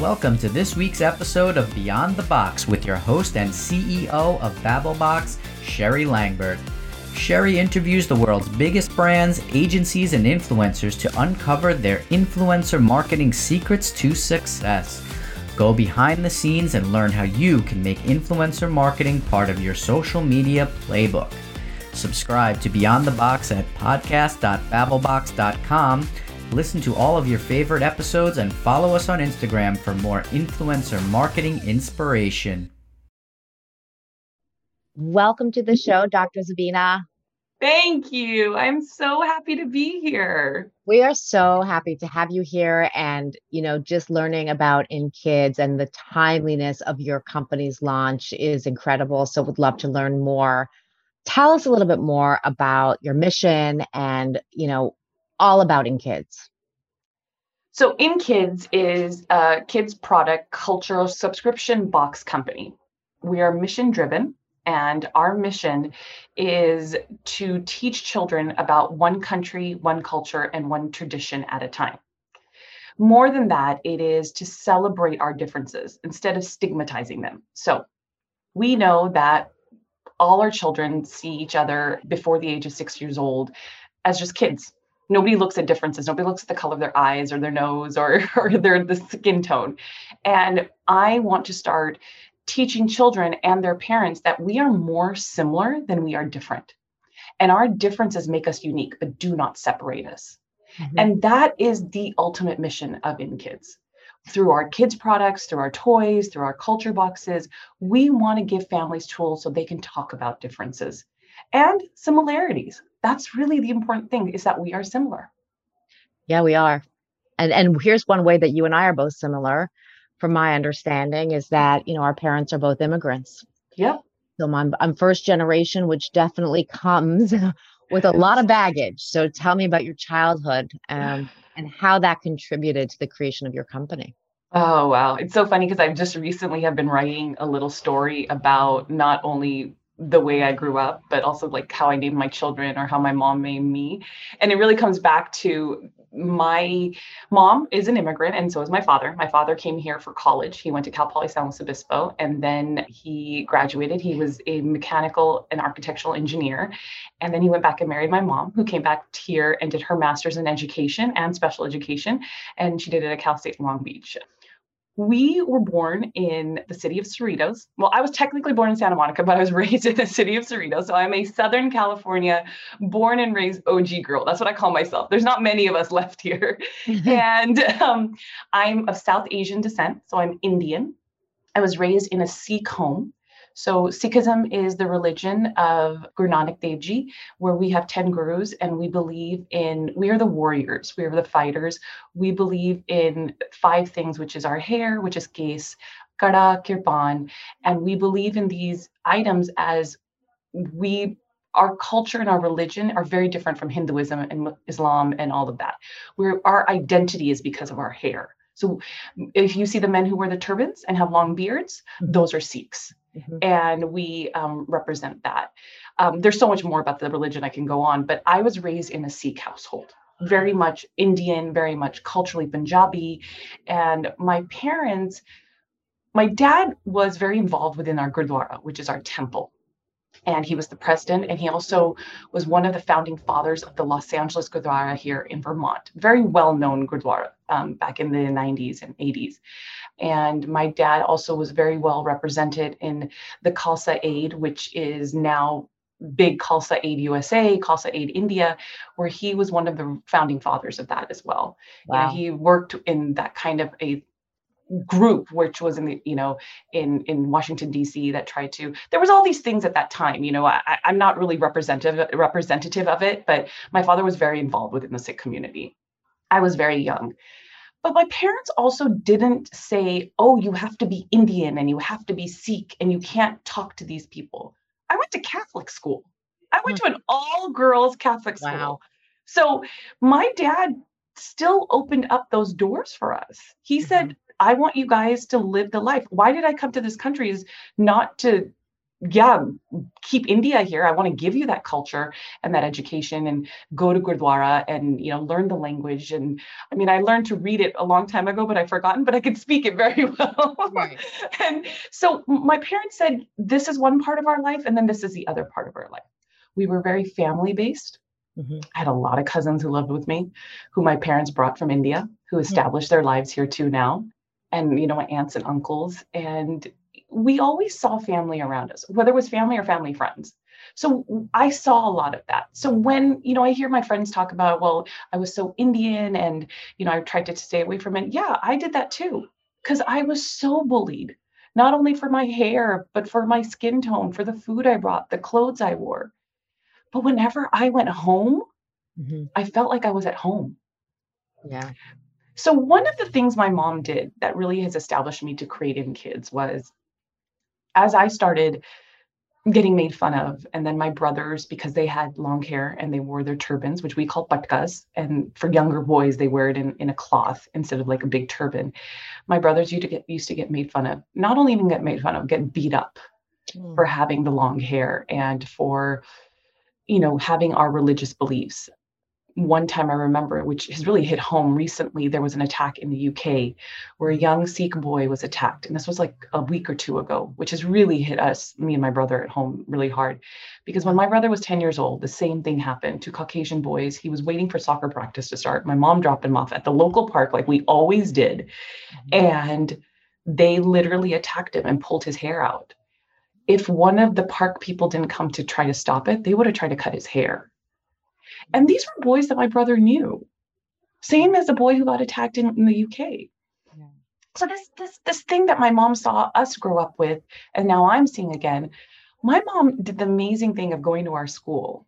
Welcome to this week's episode of Beyond the Box with your host and CEO of Babblebox, Sherry Langberg. Sherry interviews the world's biggest brands, agencies, and influencers to uncover their influencer marketing secrets to success. Go behind the scenes and learn how you can make influencer marketing part of your social media playbook. Subscribe to Beyond the Box at podcast.babblebox.com. Listen to all of your favorite episodes and follow us on Instagram for more influencer marketing inspiration. Welcome to the show, Dr. Zabina. Thank you. I'm so happy to be here. We are so happy to have you here and, you know, just learning about in kids and the timeliness of your company's launch is incredible. So would love to learn more. Tell us a little bit more about your mission and, you know, all about in kids. So in kids is a kids product cultural subscription box company. We are mission driven and our mission is to teach children about one country, one culture, and one tradition at a time. More than that, it is to celebrate our differences instead of stigmatizing them. So we know that all our children see each other before the age of six years old as just kids. Nobody looks at differences. Nobody looks at the color of their eyes or their nose or, or their the skin tone. And I want to start teaching children and their parents that we are more similar than we are different. And our differences make us unique, but do not separate us. Mm-hmm. And that is the ultimate mission of In Kids. Through our kids' products, through our toys, through our culture boxes, we want to give families tools so they can talk about differences and similarities. That's really the important thing is that we are similar. Yeah, we are. And and here's one way that you and I are both similar from my understanding, is that, you know, our parents are both immigrants. Yep. So I'm, I'm first generation, which definitely comes with a lot of baggage. So tell me about your childhood um, and how that contributed to the creation of your company. Oh wow, it's so funny because I've just recently have been writing a little story about not only the way I grew up, but also like how I named my children or how my mom named me. And it really comes back to my mom is an immigrant and so is my father. My father came here for college. He went to Cal Poly San Luis Obispo and then he graduated. He was a mechanical and architectural engineer. And then he went back and married my mom, who came back here and did her master's in education and special education. And she did it at Cal State Long Beach we were born in the city of Cerritos. Well, I was technically born in Santa Monica, but I was raised in the city of Cerritos. So I'm a Southern California born and raised OG girl. That's what I call myself. There's not many of us left here. and um, I'm of South Asian descent. So I'm Indian. I was raised in a Sikh home. So Sikhism is the religion of Guru Nanak Dev Ji, where we have 10 gurus and we believe in, we are the warriors, we are the fighters. We believe in five things, which is our hair, which is kesh, kada, kirpan, and we believe in these items as we our culture and our religion are very different from Hinduism and Islam and all of that. Where our identity is because of our hair. So if you see the men who wear the turbans and have long beards, mm-hmm. those are Sikhs mm-hmm. and we um, represent that. Um, there's so much more about the religion I can go on, but I was raised in a Sikh household, very much Indian, very much culturally Punjabi. And my parents, my dad was very involved within our Gurdwara, which is our temple and he was the president and he also was one of the founding fathers of the los angeles gurdwara here in vermont very well known gurdwara um, back in the 90s and 80s and my dad also was very well represented in the Khalsa Aid, which is now big Khalsa Aid USA, Khalsa Aid India, where he was one of the founding fathers of that as well. Wow. You know, he worked in that kind of a group which was in the you know in in washington dc that tried to there was all these things at that time you know I, i'm not really representative representative of it but my father was very involved within the sikh community i was very young but my parents also didn't say, oh, you have to be Indian and you have to be Sikh and you can't talk to these people. I went to Catholic school. I went to an all girls Catholic school. Wow. So my dad still opened up those doors for us. He mm-hmm. said, I want you guys to live the life. Why did I come to this country is not to yeah, keep India here. I want to give you that culture and that education and go to Gurdwara and, you know, learn the language. And I mean, I learned to read it a long time ago, but I've forgotten, but I could speak it very well. Right. and so my parents said, this is one part of our life. And then this is the other part of our life. We were very family based. Mm-hmm. I had a lot of cousins who lived with me, who my parents brought from India, who established mm-hmm. their lives here too now. And, you know, my aunts and uncles. And we always saw family around us, whether it was family or family friends. So I saw a lot of that. So when, you know, I hear my friends talk about, well, I was so Indian and, you know, I tried to stay away from it. Yeah, I did that too. Because I was so bullied, not only for my hair, but for my skin tone, for the food I brought, the clothes I wore. But whenever I went home, mm-hmm. I felt like I was at home. Yeah. So one of the things my mom did that really has established me to create in kids was as I started getting made fun of, and then my brothers, because they had long hair and they wore their turbans, which we call patkas, and for younger boys, they wear it in, in a cloth instead of like a big turban. My brothers used to get used to get made fun of, not only even get made fun of, get beat up mm. for having the long hair and for you know having our religious beliefs one time I remember, which has really hit home recently, there was an attack in the UK where a young Sikh boy was attacked. And this was like a week or two ago, which has really hit us, me and my brother at home, really hard. Because when my brother was 10 years old, the same thing happened to Caucasian boys. He was waiting for soccer practice to start. My mom dropped him off at the local park, like we always did. Mm-hmm. And they literally attacked him and pulled his hair out. If one of the park people didn't come to try to stop it, they would have tried to cut his hair and these were boys that my brother knew. Same as the boy who got attacked in, in the UK. Yeah. So this this this thing that my mom saw us grow up with, and now I'm seeing again. My mom did the amazing thing of going to our school.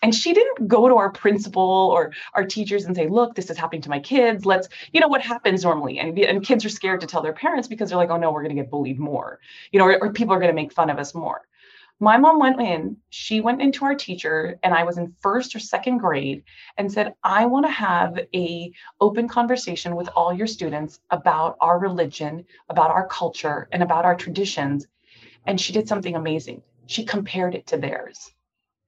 And she didn't go to our principal or our teachers and say, look, this is happening to my kids. Let's, you know, what happens normally. And, and kids are scared to tell their parents because they're like, oh no, we're going to get bullied more, you know, or, or people are going to make fun of us more my mom went in she went into our teacher and i was in first or second grade and said i want to have a open conversation with all your students about our religion about our culture and about our traditions and she did something amazing she compared it to theirs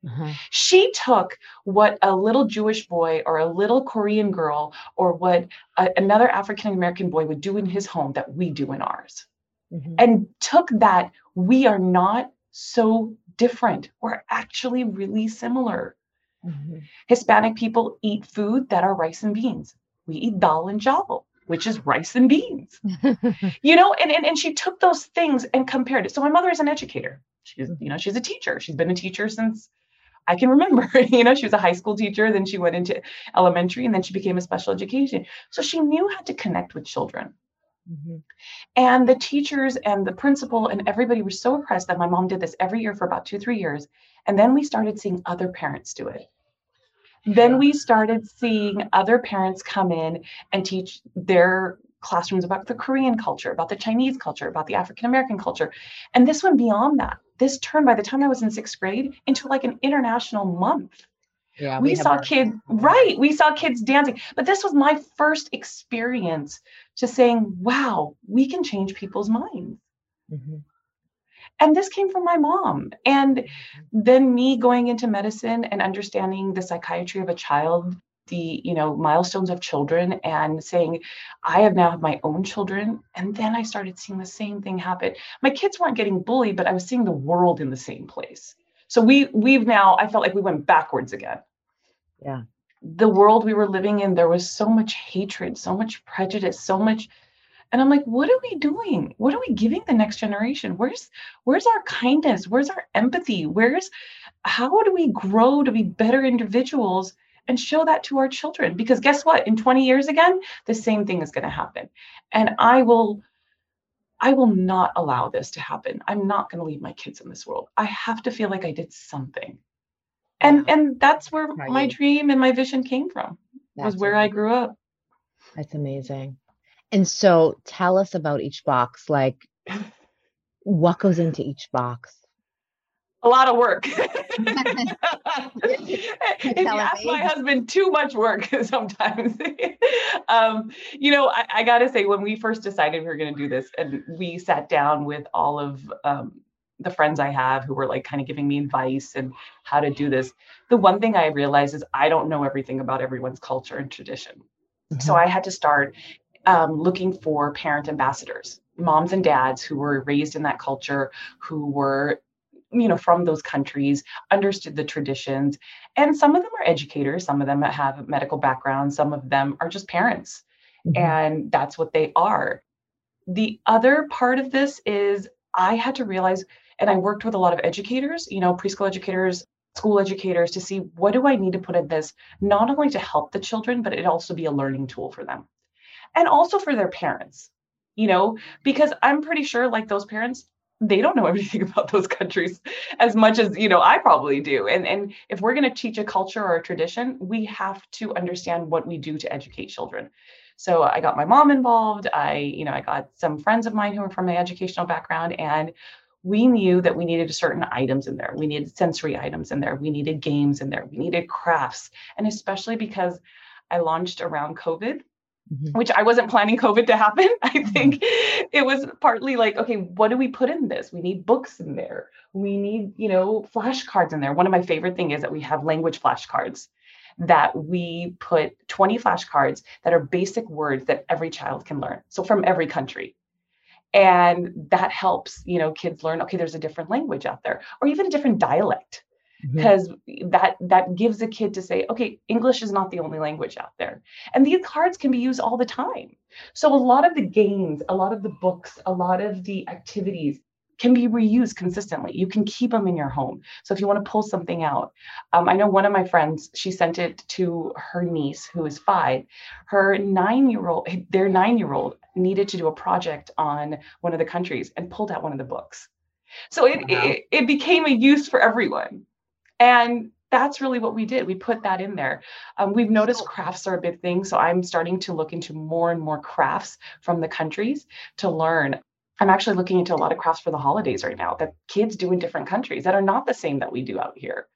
uh-huh. She took what a little Jewish boy or a little Korean girl or what a, another African American boy would do in his home that we do in ours mm-hmm. and took that we are not so different. We're actually really similar. Mm-hmm. Hispanic people eat food that are rice and beans. We eat dal and chawal, which is rice and beans. you know, and, and and she took those things and compared it. So my mother is an educator. She's, you know, she's a teacher. She's been a teacher since I can remember, you know, she was a high school teacher, then she went into elementary, and then she became a special education. So she knew how to connect with children. Mm-hmm. And the teachers and the principal and everybody were so impressed that my mom did this every year for about two, three years. And then we started seeing other parents do it. Then we started seeing other parents come in and teach their classrooms about the Korean culture, about the Chinese culture, about the African American culture. And this went beyond that. This turned, by the time I was in sixth grade, into like an international month. Yeah, we, we saw our- kids, right? We saw kids dancing. But this was my first experience to saying, wow, we can change people's minds. Mm-hmm. And this came from my mom. And mm-hmm. then me going into medicine and understanding the psychiatry of a child, the you know milestones of children and saying i have now have my own children and then i started seeing the same thing happen my kids weren't getting bullied but i was seeing the world in the same place so we we've now i felt like we went backwards again yeah the world we were living in, there was so much hatred, so much prejudice, so much. And I'm like, what are we doing? What are we giving the next generation? Where's where's our kindness? Where's our empathy? Where's how do we grow to be better individuals and show that to our children? Because guess what? In 20 years again, the same thing is going to happen. And I will I will not allow this to happen. I'm not going to leave my kids in this world. I have to feel like I did something and and that's where right. my dream and my vision came from that's was where amazing. i grew up. That's amazing. And so tell us about each box like what goes into each box? A lot of work. If you ask my husband too much work sometimes. Um, you know I, I, gotta say when we first decided we were going to do this and we sat down with all of um, the friends I have who were like kind of giving me advice and how to do this, the one thing I realized is I don't know everything about everyone's culture and tradition. Mm-hmm. So I had to start um, looking for parent ambassadors, moms and dads who were raised in that culture, who were you know from those countries understood the traditions and some of them are educators some of them have medical backgrounds some of them are just parents mm-hmm. and that's what they are the other part of this is i had to realize and i worked with a lot of educators you know preschool educators school educators to see what do i need to put in this not only to help the children but it also be a learning tool for them. And also for their parents you know because i'm pretty sure like those parents they don't know everything about those countries as much as you know i probably do. And and if we're going to teach a culture or a tradition we have to understand what we do to educate children. So i got my mom involved i you know i got some friends of mine who are from an educational background and we knew that we needed certain items in there we needed sensory items in there we needed games in there we needed crafts and especially because i launched around covid Mm-hmm. which I wasn't planning COVID to happen. I mm-hmm. think it was partly like, okay, what do we put in this? We need books in there. We need, you know, flashcards in there. One of my favorite things is that we have language flashcards that we put 20 flashcards that are basic words that every child can learn. So from every country. And that helps, you know, kids learn, okay, there's a different language out there or even a different dialect. Because mm-hmm. that that gives a kid to say okay english is not the only language out there. And these cards can be used all the time. So a lot of the games a lot of the books a lot of the activities can be reused consistently you can keep them in your home so if you want to pull something out um, i know one of my friends she sent it to her niece who is five her nine year old their nine year old needed to do a project on one of the countries and pulled out one of the books so it, wow. it, it became a use for everyone and that's really what we did. We put that in there. Um, we've noticed crafts are a big thing. So I'm starting to look into more and more crafts from the countries to learn. I'm actually looking into a lot of crafts for the holidays right now that kids do in different countries that are not the same that we do out here.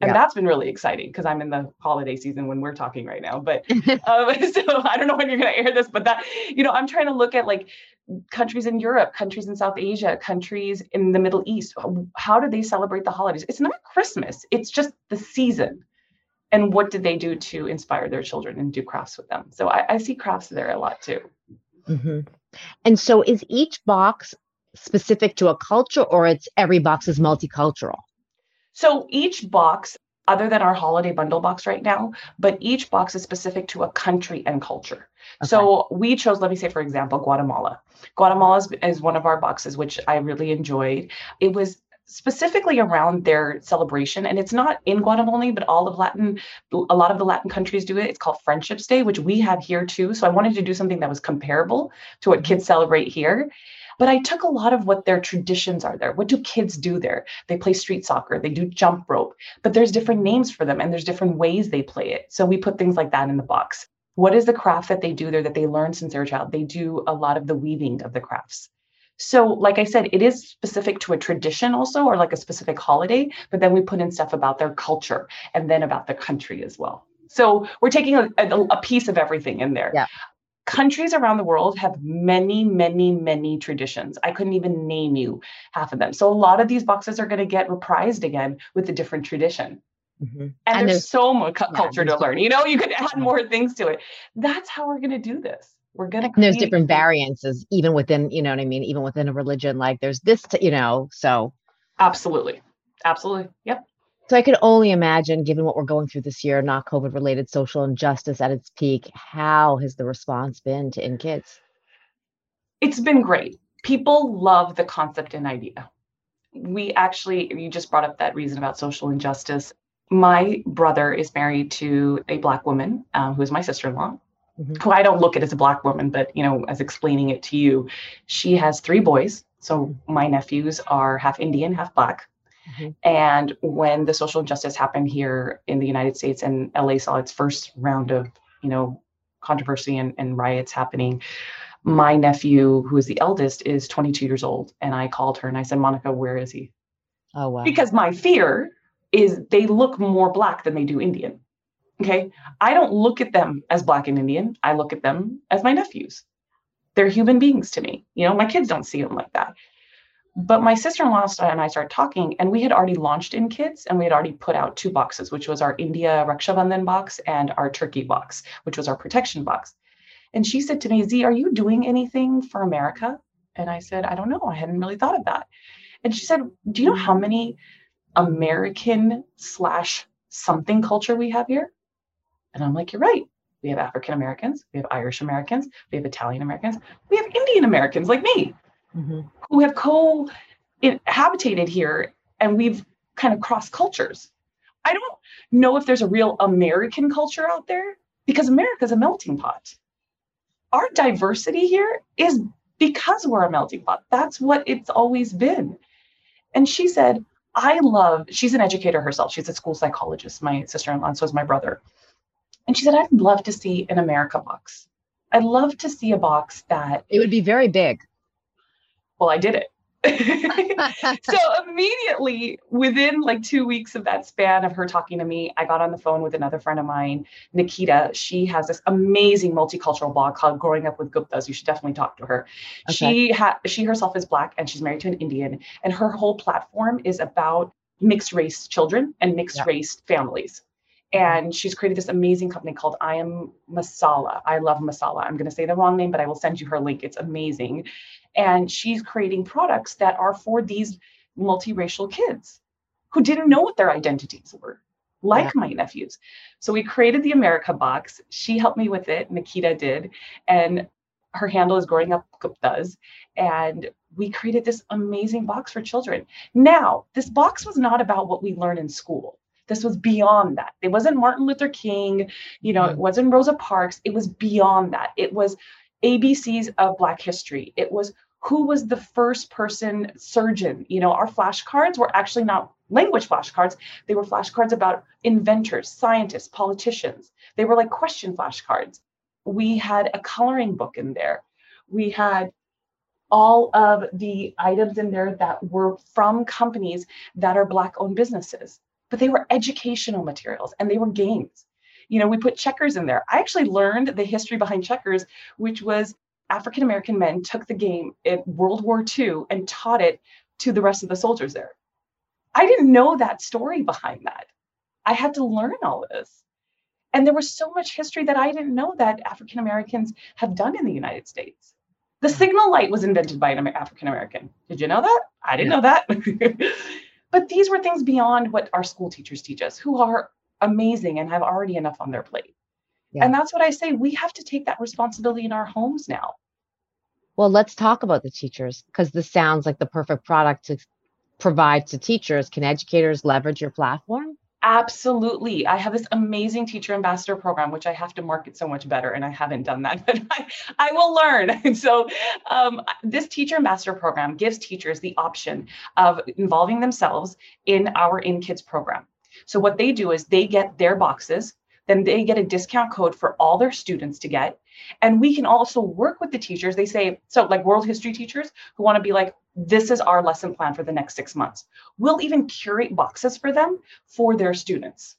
And yeah. that's been really exciting because I'm in the holiday season when we're talking right now. But um, so I don't know when you're going to air this, but that, you know, I'm trying to look at like countries in Europe, countries in South Asia, countries in the Middle East. How do they celebrate the holidays? It's not Christmas, it's just the season. And what did they do to inspire their children and do crafts with them? So I, I see crafts there a lot too. Mm-hmm. And so is each box specific to a culture or it's every box is multicultural? So each box other than our holiday bundle box right now, but each box is specific to a country and culture. Okay. So we chose, let me say, for example, Guatemala. Guatemala is, is one of our boxes, which I really enjoyed. It was specifically around their celebration and it's not in guatemala only but all of latin a lot of the latin countries do it it's called friendships day which we have here too so i wanted to do something that was comparable to what mm-hmm. kids celebrate here but I took a lot of what their traditions are there. What do kids do there? They play street soccer, they do jump rope, but there's different names for them and there's different ways they play it. So we put things like that in the box. What is the craft that they do there that they learn since they're a child? They do a lot of the weaving of the crafts. So, like I said, it is specific to a tradition also, or like a specific holiday, but then we put in stuff about their culture and then about the country as well. So we're taking a, a, a piece of everything in there. Yeah countries around the world have many, many, many traditions. I couldn't even name you half of them. So a lot of these boxes are going to get reprised again with a different tradition. Mm-hmm. And, and, there's, there's so much yeah, culture to learn. You know, you could add more things to it. That's how we're going to do this. We're going to. There's different variances, even within, you know what I mean? Even within a religion, like there's this, to, you know, so. Absolutely. Absolutely. Yep. So I could only imagine, given what we're going through this year, not COVID related social injustice at its peak, how has the response been to in kids? It's been great. People love the concept and idea. We actually, you just brought up that reason about social injustice. My brother is married to a black woman um, who is my sister-in-law, mm-hmm. who I don't look at as a black woman, but you know, as explaining it to you, she has three boys. So my nephews are half Indian, half black. Mm-hmm. And when the social injustice happened here in the United States and LA saw its first round of, you know, controversy and, and riots happening, my nephew, who is the eldest, is 22 years old. And I called her and I said, Monica, where is he? Oh, wow. Because my fear is they look more black than they do Indian. Okay. I don't look at them as black and Indian. I look at them as my nephews. They're human beings to me. You know, my kids don't see them like that But my sister in law and I started talking, and we had already launched in kids and we had already put out two boxes, which was our India Rakshabandhan box and our Turkey box, which was our protection box. And she said to me, Z, are you doing anything for America? And I said, I don't know. I hadn't really thought of that. And she said, Do you know how many American slash something culture we have here? And I'm like, You're right. We have African Americans, we have Irish Americans, we have Italian Americans, we have Indian Americans like me mm-hmm. who have co habitated here and we've kind of crossed cultures. I don't know if there's a real American culture out there because America is a melting pot. Our diversity here is because we're a melting pot. That's what it's always been. And she said, I love, she's an educator herself. She's a school psychologist, my sister in law, and so is my brother. And she said, I'd love to see an America box. I'd love to see a box that it would be very big. Well, I did it. so immediately within like two weeks of that span of her talking to me i got on the phone with another friend of mine nikita she has this amazing multicultural blog called growing up with guptas you should definitely talk to her okay. she ha- she herself is black and she's married to an indian and her whole platform is about mixed race children and mixed yeah. race families and she's created this amazing company called I am Masala. I love Masala. I'm going to say the wrong name, but I will send you her link. It's amazing. And she's creating products that are for these multiracial kids who didn't know what their identities were, like yeah. my nephews. So we created the America box. She helped me with it, Nikita did. And her handle is Growing Up Guptas. And we created this amazing box for children. Now, this box was not about what we learn in school. This was beyond that. It wasn't Martin Luther King, you know, it mm. wasn't Rosa Parks. It was beyond that. It was ABCs of Black history. It was who was the first person surgeon. You know, our flashcards were actually not language flashcards, they were flashcards about inventors, scientists, politicians. They were like question flashcards. We had a coloring book in there. We had all of the items in there that were from companies that are Black owned businesses, but they were educational materials and they were games you know, we put checkers in there. I actually learned the history behind checkers, which was African American men took the game in World War II and taught it to the rest of the soldiers there. I didn't know that story behind that. I had to learn all this. And there was so much history that I didn't know that African Americans have done in the United States. The hmm. signal light was invented by an African American. Did you know that? I didn't know that. but these were things beyond what our school teachers teach us, who are amazing and have already enough on their plate. Yeah. And that's what I say. We have to take that responsibility in our homes now. Well, let's talk about the teachers because this sounds like the perfect product to provide to teachers. Can educators leverage your platform? Absolutely. I have this amazing teacher ambassador program, which I have to market so much better, and I haven't done that, but I, I will learn. And so, um, this teacher ambassador program gives teachers the option of involving themselves in our In Kids program. So what they do is they get their boxes, then they get a discount code for all their students to get. And we can also work with the teachers. They say, so like world history teachers who want to be like, this is our lesson plan for the next six months. We'll even curate boxes for them for their students.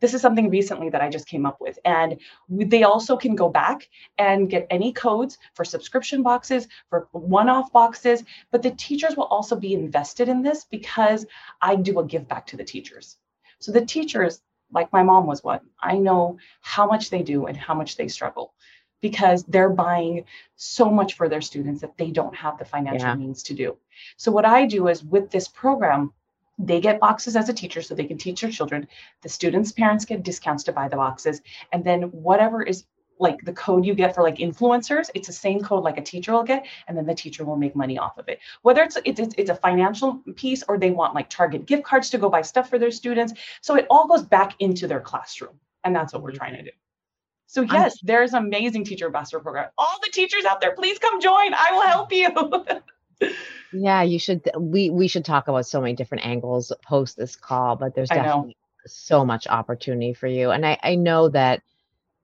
This is something recently that I just came up with. And they also can go back and get any codes for subscription boxes, for one off boxes. But the teachers will also be invested in this because I do a give back to the teachers. So the teachers, like my mom was one, I know how much they do and how much they struggle because they're buying so much for their students that they don't have the financial yeah. means to do. So what I do is with this program, they get boxes as a teacher so they can teach their children. The students' parents get discounts to buy the boxes. And then whatever is like the code you get for like influencers it's the same code like a teacher will get and then the teacher will make money off of it whether it's it's, it's a financial piece or they want like target gift cards to go buy stuff for their students so it all goes back into their classroom and that's what we're mm-hmm. trying to do so yes I'm, there's an amazing teacher ambassador program all the teachers out there please come join i will help you yeah you should we we should talk about so many different angles post this call but there's definitely so much opportunity for you and i i know that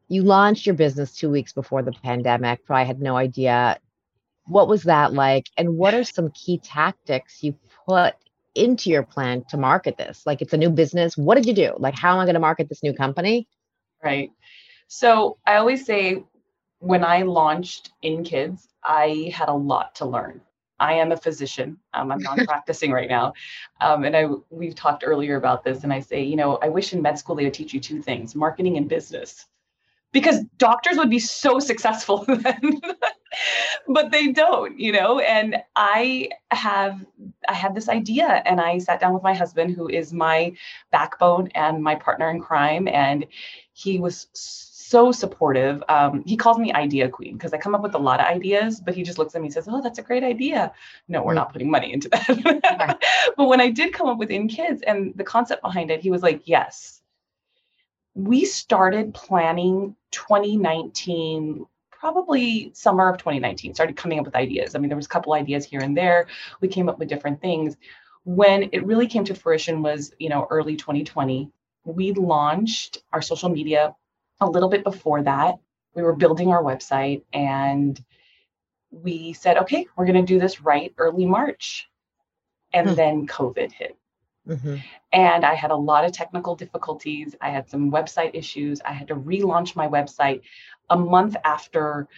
you launched your business two weeks before the pandemic. Probably had no idea. What was that like? And what are some key tactics you put into your plan to market this? Like it's a new business. What did you do? Like, how am I going to market this new company? Right. So I always say when I launched in kids, I had a lot to learn. I am a physician. Um, I'm not practicing right now. Um, and I we've talked earlier about this, and I say, you know, I wish in med school they would teach you two things: marketing and business, because doctors would be so successful then. but they don't, you know. And I have I had this idea, and I sat down with my husband, who is my backbone and my partner in crime, and he was so supportive. Um, he calls me idea queen because I come up with a lot of ideas, but he just looks at me and says, Oh, that's a great idea. No, we're not putting money into that. but when I did come up with In Kids and the concept behind it, he was like, Yes. We started planning 2019 probably summer of 2019 started coming up with ideas i mean there was a couple ideas here and there we came up with different things when it really came to fruition was you know early 2020 we launched our social media a little bit before that, we were building our website and we said, okay, we're going to do this right early March. And hmm. then COVID hit. Mm-hmm. And I had a lot of technical difficulties. I had some website issues. I had to relaunch my website a month after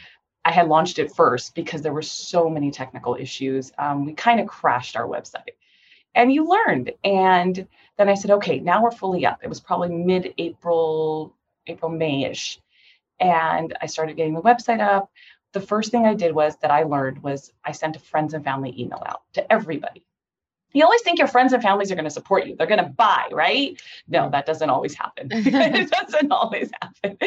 I had launched it first because there were so many technical issues. Um, we kind of crashed our website. And you learned. And then I said, okay, now we're fully up. It was probably mid April April, May-ish. And I started getting the website up. The first thing I did was that I learned was I sent a friends and family email out to everybody. You always think your friends and families are going to support you. They're going to buy, right? No, that doesn't always happen. it doesn't always happen.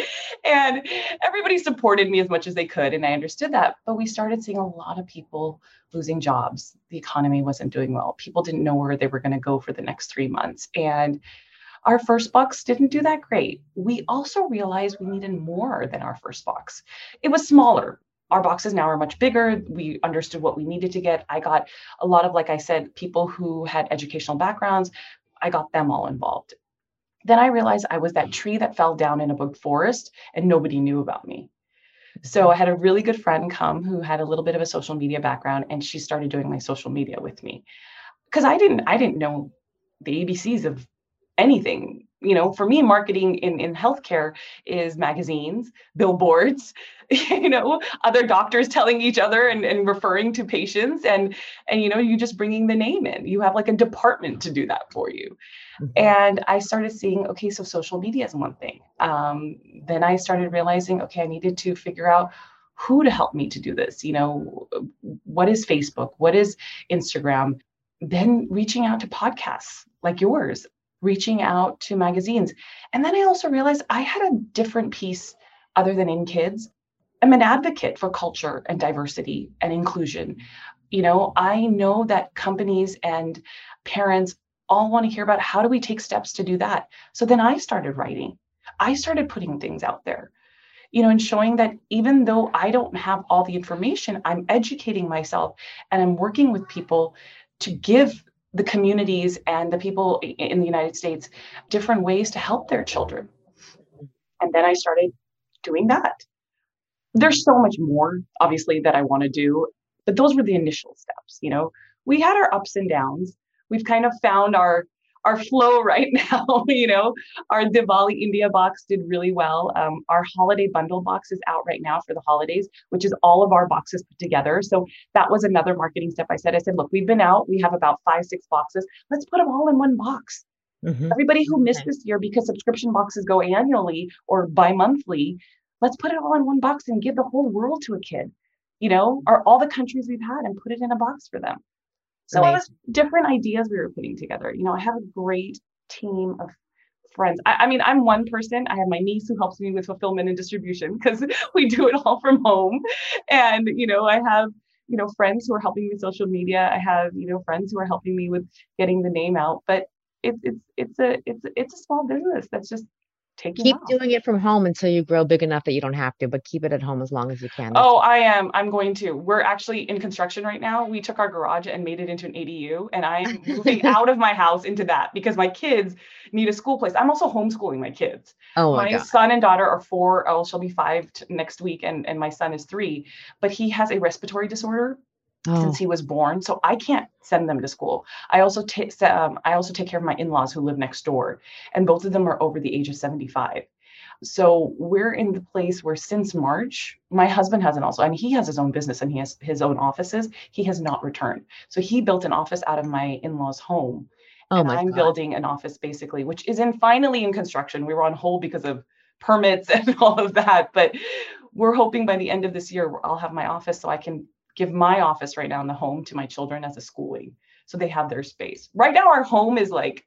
And everybody supported me as much as they could. And I understood that. But we started seeing a lot of people losing jobs. The economy wasn't doing well. People didn't know where they were going to go for the next three months. And our first box didn't do that great. We also realized we needed more than our first box. It was smaller. Our boxes now are much bigger. We understood what we needed to get. I got a lot of, like I said, people who had educational backgrounds. I got them all involved. Then I realized I was that tree that fell down in a big forest and nobody knew about me. So I had a really good friend come who had a little bit of a social media background and she started doing my social media with me. Cuz I didn't I didn't know the ABCs of anything. You know for me marketing in in healthcare is magazines billboards you know other doctors telling each other and, and referring to patients and and you know you just bringing the name in. You have like a department to do that for you. Mm-hmm. and i started seeing okay so social media is one thing. Um, then i started realizing okay i needed to figure out who to help me to do this you know what is facebook? What is instagram? Then reaching out to podcasts like yours reaching out to magazines. And then I also realized I had a different piece other than in kids. I'm an advocate for culture and diversity and inclusion. You know, I know that companies and parents all want to hear about how do we take steps to do that. So then I started writing. I started putting things out there. You know, and showing that even though I don't have all the information, I'm educating myself and I'm working with people to give the communities and the people in the United States different ways to help their children. And then I started doing that. There's so much more, obviously, that I want to do, but those were the initial steps. You know, we had our ups and downs. We've kind of found our our flow right now. you know, our Diwali India box did really well. Um, our holiday bundle box is out right now for the holidays, which is all of our boxes put together. So that was another marketing step. I said, I said, look, we've been out. We have about five, six boxes. Let's put them all in one box. Mm-hmm. Everybody who missed this year because subscription boxes go annually or bi-monthly, let's put it all in one box and give the whole world to a kid. You know, or all the countries we've had and put it in a box for them. So Amazing. it was different ideas we were putting together. You know, I have a great team of friends. I, I, mean, I'm one person. I have my niece who helps me with fulfillment and distribution because we do it all from home. And, you know, I have, you know, friends who are helping me with social media. I have, you know, friends who are helping me with getting the name out. But it's it's it's a it's it's a small business that's just taking keep off. doing it from home until you grow big enough that you don't have to but keep it at home as long as you can. Oh i am. I'm going to. We're actually in construction right now. We took our garage and made it into an adu and i'm moving out of my house into that because my kids need a school place. I'm also homeschooling my kids. Oh my, my son and daughter are four oh she'll be five t- next week and, and my son is three but he has a respiratory disorder oh. since he was born. So I can't send them to school. I also take um, I also take care of my in-laws who live next door, and both of them are over the age of 75. So we're in the place where since March, my husband hasn't also, and he has his own business and he has his own offices. He has not returned. So he built an office out of my in-laws' home. Oh and I'm God. building an office basically, which is in finally in construction. We were on hold because of permits and all of that, but we're hoping by the end of this year I'll have my office so I can give my office right now in the home to my children as a schooling so they have their space. Right now our home is like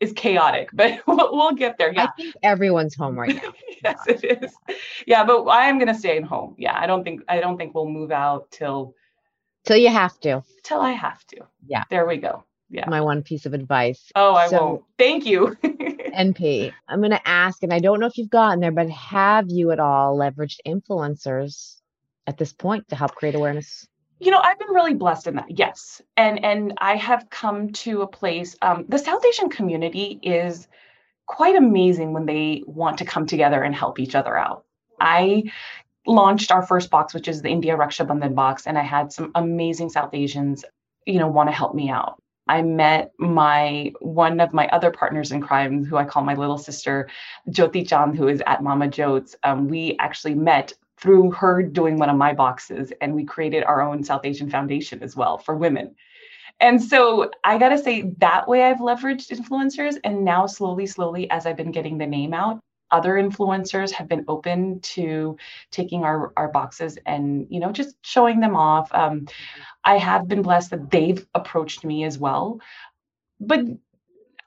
is chaotic, but we'll, we'll get there. Yeah. I think everyone's home right now. yes, it is. Yeah, but I am going to stay in home. Yeah, I don't think I don't think we'll move out till till you have to. Till I have to. Yeah. There we go. Yeah. My one piece of advice. Oh, I so, won't. Thank you. NP, I'm going to ask, and I don't know if you've gotten there, but have you at all leveraged influencers at this point to help create awareness? you know i've been really blessed in that yes and and i have come to a place um, the south asian community is quite amazing when they want to come together and help each other out i launched our first box which is the india raksha bandhan box and i had some amazing south asians you know want to help me out I met my one of my other partners in crime, who I call my little sister, Jyoti Chand, who is at Mama Jotes. Um, we actually met through her doing one of my boxes and we created our own south asian foundation as well for women. And so i got to say that way i've leveraged influencers and now slowly slowly as i've been getting the name out other influencers have been open to taking our, our boxes and you know just showing them off. Um, i have been blessed that they've approached me as well. But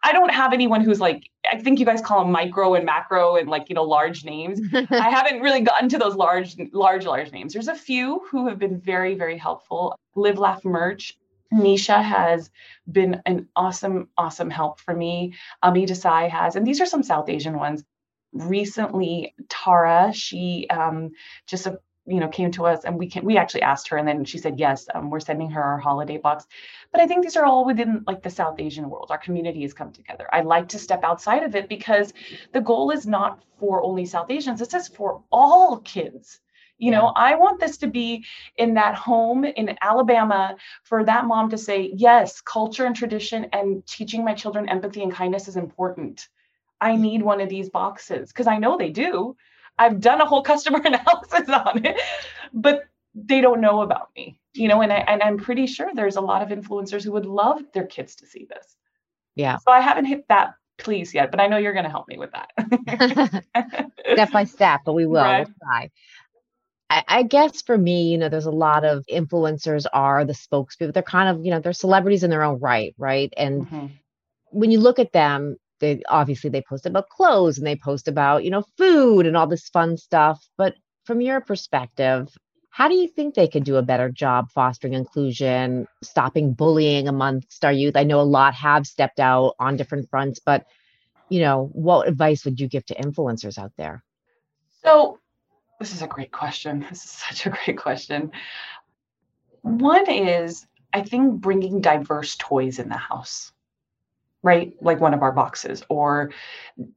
I don't have anyone who's like, I think you guys call them micro and macro and like, you know, large names. I haven't really gotten to those large, large, large names. There's a few who have been very, very helpful. Live Laugh Merch. Nisha has been an awesome, awesome help for me. Ami Desai has, and these are some South Asian ones. Recently, Tara, she um, just a you know came to us and we can we actually asked her and then she said yes um, we're sending her our holiday box. But i think these are all within like the south asian world. Our community has come together. I like to step outside of it because the goal is not for only south asians. This is for all kids. You know i want this to be in that home in alabama for that mom to say yes culture and tradition and teaching my children empathy and kindness is important. I need one of these boxes. Because i know they do I've done a whole customer analysis on it, but they don't know about me, you know, and I and I'm pretty sure there's a lot of influencers who would love their kids to see this. Yeah. So I haven't hit that please yet, but I know you're going to help me with that. step by step, but we will. Right. We'll try. I, I guess for me, you know, there's a lot of influencers are the spokespeople. They're kind of, you know, they're celebrities in their own right, right? And mm-hmm. when you look at them, they obviously they post about clothes and they post about you know food and all this fun stuff but from your perspective how do you think they could do a better job fostering inclusion stopping bullying amongst our youth? I know a lot have stepped out on different fronts but you know what advice would you give to influencers out there? So this is a great question. This is such a great question. One is i think bringing diverse toys in the house right? Like one of our boxes, or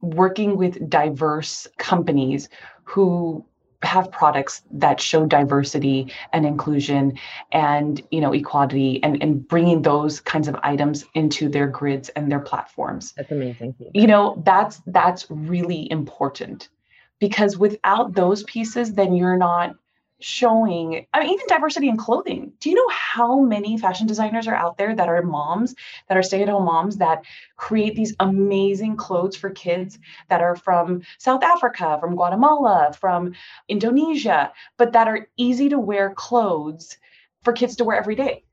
working with diverse companies who have products that show diversity and inclusion and you know equality and and bringing those kinds of items into their grids and their platforms. That's amazing. You know that's that's really important because without those pieces then you're not showing I mean even diversity in clothing. Do you know how many fashion designers are out there that are moms, that are stay-at-home moms that create these amazing clothes for kids that are from South Africa, from Guatemala, from Indonesia, but that are easy to wear clothes for kids to wear every day.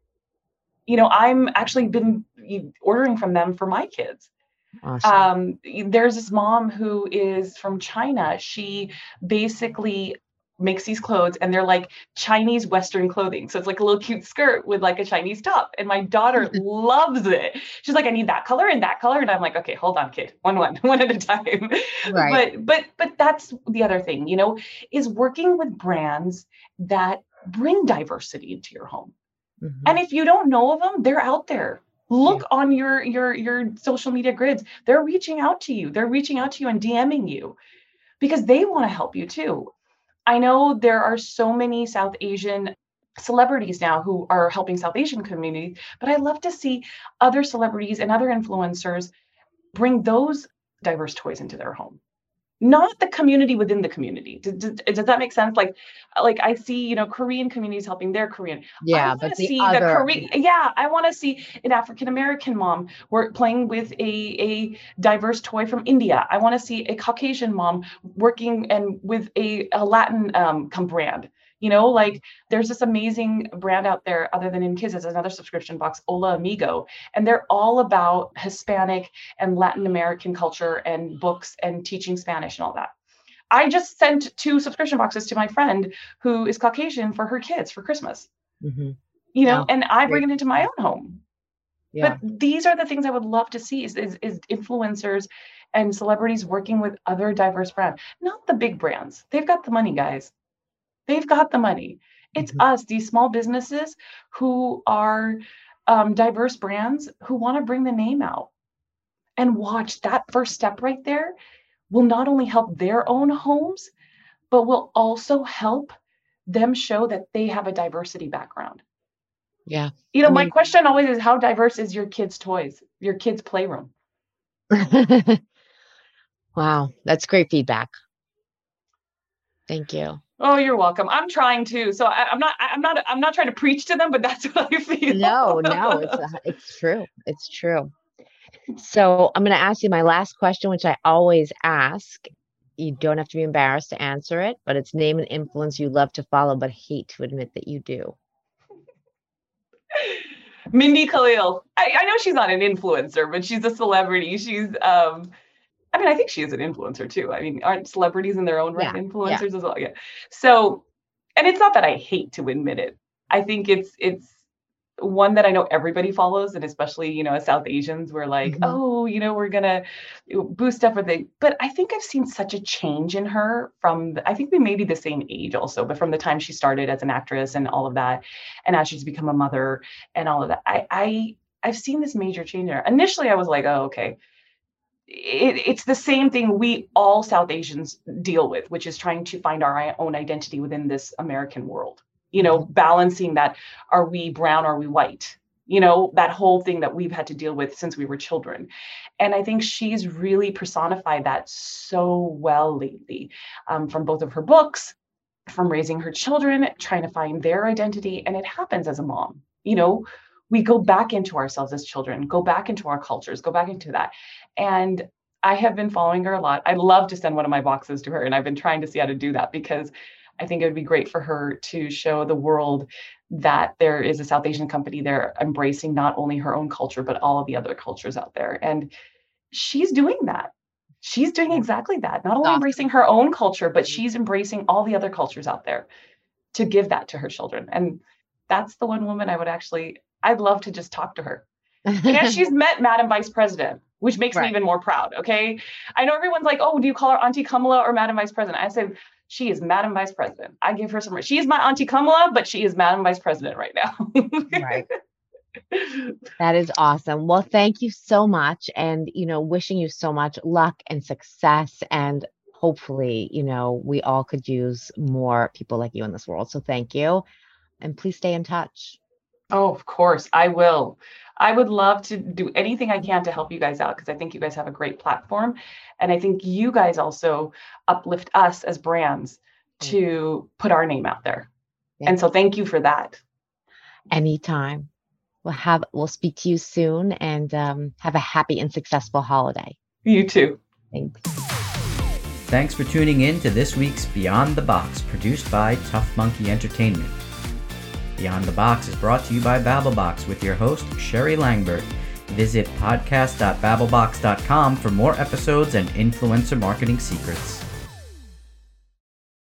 You know, I'm actually been ordering from them for my kids. Awesome. Um, there's this mom who is from China. She basically makes these clothes and they're like Chinese Western clothing. So it's like a little cute skirt with like a Chinese top. And my daughter loves it. She's like, I need that color and that color. And I'm like, okay, hold on, kid. One, one, one at a time. Right. But but but that's the other thing, you know, is working with brands that bring diversity into your home. Mm-hmm. And if you don't know of them, they're out there look yeah. on your your your social media grids they're reaching out to you they're reaching out to you and dming you because they want to help you too I know there are so many South Asian celebrities now who are helping South Asian communities, but I love to see other celebrities and other influencers bring those diverse toys into their home. Not the community within the community. Does, does, does, that make sense? Like, like I see, you know, Korean communities helping their Korean. Yeah, but the see other... the Korean. Yeah, I want to see an African American mom work playing with a a diverse toy from India. I want to see a Caucasian mom working and with a, a Latin um, brand. You know, like there's this amazing brand out there, other than in kids, there's another subscription box, Hola Amigo, and they're all about Hispanic and Latin American culture and books and teaching Spanish and all that. I just sent two subscription boxes to my friend who is Caucasian for her kids for Christmas. Mm-hmm. You know, and I bring it into my own home. Yeah. But these are the things I would love to see is, is, is influencers and celebrities working with other diverse brands, not the big brands. They've got the money, guys. They've got the money. It's mm-hmm. us, these small businesses who are um, diverse brands who want to bring the name out. And watch that first step right there will not only help their own homes, but will also help them show that they have a diversity background. Yeah. You know, I mean, my question always is how diverse is your kids' toys, your kids' playroom? wow, that's great feedback. Thank you. Oh, you're welcome. I'm trying to. So I, am not. I'm not. I'm not trying to preach to them, but that's what I feel. No, no, it's uh, it's true. It's true. So I'm going to ask you my last question, which I always ask. You don't have to be embarrassed to answer it, but it's name an influence you love to follow but hate to admit that you do. Mindy Kaling. I, I know she's not an influencer, but she's a celebrity. She's um I mean, I think she is an influencer too. I mean, aren't celebrities in their own right yeah, influencers yeah. as well? Yeah. So, and it's not that I hate to admit it. I think it's it's one that I know everybody follows, and especially you know as South Asians, we're like, mm-hmm. oh, you know, we're gonna boost up with it. But I think I've seen such a change in her from. The, I think we may be the same age also, but from the time she started as an actress and all of that, and as she's become a mother and all of that, I I I've seen this major change in her. Initially, I was like, oh, okay it, it's the same thing we all South Asians deal with, which is trying to find our own identity within this American world. You know, mm-hmm. balancing that are we brown, are we white? You know, that whole thing that we've had to deal with since we were children. And I think she's really personified that so well lately um, from both of her books, from raising her children, trying to find their identity. And it happens as a mom. You know, we go back into ourselves as children, go back into our cultures, go back into that. And I have been following her a lot. I'd love to send one of my boxes to her, and I've been trying to see how to do that because I think it would be great for her to show the world that there is a South Asian company there embracing not only her own culture, but all of the other cultures out there. And she's doing that. She's doing exactly that, not only embracing her own culture, but mm-hmm. she's embracing all the other cultures out there to give that to her children. And that's the one woman I would actually I'd love to just talk to her. and she's met Madam Vice President, which makes right. me even more proud. Okay. I know everyone's like, oh, do you call her Auntie Kamala or Madam Vice President? I said, she is Madam Vice President. I give her some, she is my Auntie Kamala, but she is Madam Vice President right now. right. That is awesome. Well, thank you so much. And, you know, wishing you so much luck and success. And hopefully, you know, we all could use more people like you in this world. So thank you. And please stay in touch. Oh, of course, I will. I would love to do anything I can to help you guys out because I think you guys have a great platform. And I think you guys also uplift us as brands to put our name out there. Yeah. And so thank you for that. Anytime. We'll have we'll speak to you soon and um, have a happy and successful holiday. You too. Thanks. Thanks for tuning in to this week's Beyond the Box, produced by Tough Monkey Entertainment. Beyond the Box is brought to you by BabbleBoxx with your host, Sheri Langburt. Visit podcast.babbleboxx.com for more episodes and influencer marketing secrets.